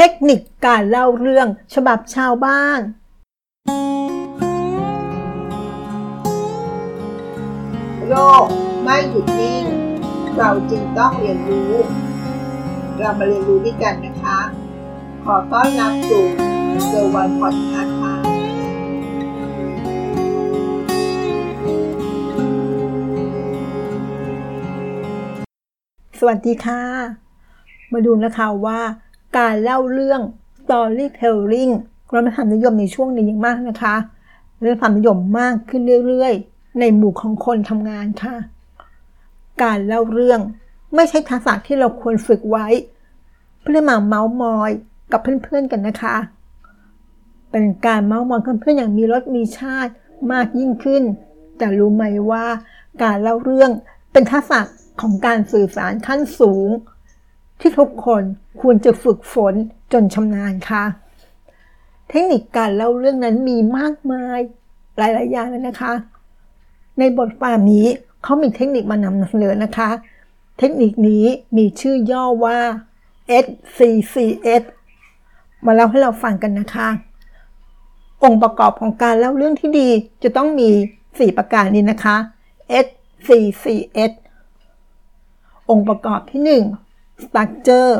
เทคนิคการเล่าเรื่องฉบับชาวบ้าน โลกไม่หยุดนิ่ง เราจึงต้องเรียนรู้ เรามาเรียนรู้ด้วยกันนะคะ ขอต้อนรับสู่เซอร์วันพอดคาส์ค่ะสวัสดีค่ะ มาดูนะคะว่า การเล่าเรื่อง storytelling กำลังความนิยมในช่วงนี้ยังมากนะคะเรื่องความนิยมมากขึ้นเรื่อยๆ ในหมู่ของคนทำงานค่ะ การเล่าเรื่องไม่ใช่ทักษะที่เราควรฝึกไว้ เพื่อมาเมาส์มอยกับเพื่อนๆกันนะคะ เป็นการเมาส์มอยกับเพื่อนอย่างมีรสมีชาติมากยิ่งขึ้น แต่รู้ไหมว่า การเล่าเรื่องเป็นทักษะของการสื่อสารขั้นสูง ที่ทุกคนควรจะฝึกฝนจนชำนาญค่ะ เทคนิคการเล่าเรื่องนั้นมีมากมายหลายๆอย่างเลยนะคะ ในบทความนี้เขามีเทคนิคมานำเสนอนะคะ เทคนิคนี้มีชื่อย่อว่า SCCS มาเล่าให้เราฟังกันนะคะ องค์ประกอบของการเล่าเรื่องที่ดีจะต้องมี 4 ประการนี้นะคะ SCCS องค์ประกอบที่ 1 structure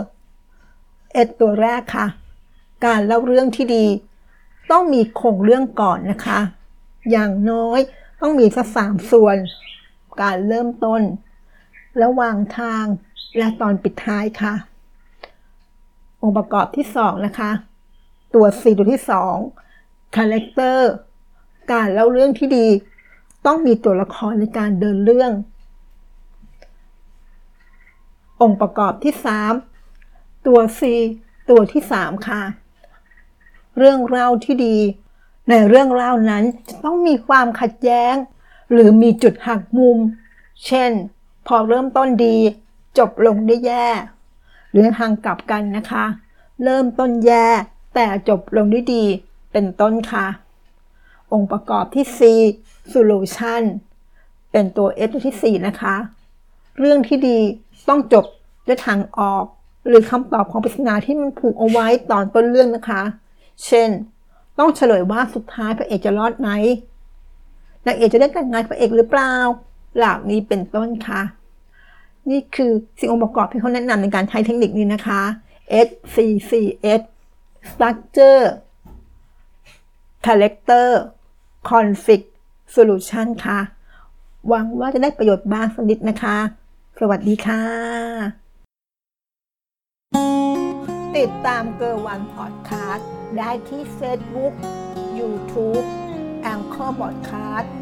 S ตัวแรกค่ะ การเล่าเรื่องที่ดี ต้องมีโครงเรื่องก่อนนะคะ อย่างน้อยต้องมีสักสามส่วน การเริ่มต้น ระหว่างทางและตอนปิดท้ายค่ะ องค์ประกอบที่2นะคะ ตัว C ตัวที่2 character การเล่าเรื่องที่ดี ต้องมีตัวละครในการเดินเรื่อง องค์ประกอบที่ 3 ตัว C ตัวที่ 3 ค่ะ เรื่องเล่าที่ดี ในเรื่องเล่านั้นจะต้องมีความขัดแย้ง หรือมีจุดหักมุม เช่น พอเริ่มต้นดี จบลงได้แย่ หรือทางกลับกันนะคะ เริ่มต้นแย่ แต่จบลงได้ดีเป็นต้นค่ะ องค์ประกอบที่ C solution เป็นตัว S ที่ 4 นะคะ เรื่องที่ดี ต้องจบด้วยทางออก หรือคำตอบของปริศนาที่มันผูกเอาไว้ตอนต้นเรื่องนะคะ เช่น ต้องเฉลยว่าสุดท้ายพระเอกจะรอดไหมนางเอกจะได้แต่งงานพระเอกหรือเปล่า เหล่านี้เป็นต้นค่ะ นี่คือสิ่งองค์ประกอบที่เขาแนะนำในการใช้เทคนิคนี้นะคะ S C C S structure character conflict solution ค่ะ หวังว่าจะได้ประโยชน์บ้างสักนิดนะคะ สวัสดีค่ะ ติดตามเกอร์วันพอดคาสต์ได้ที่เฟซบุ๊กยูทูบแองเกอร์บอดคาสต์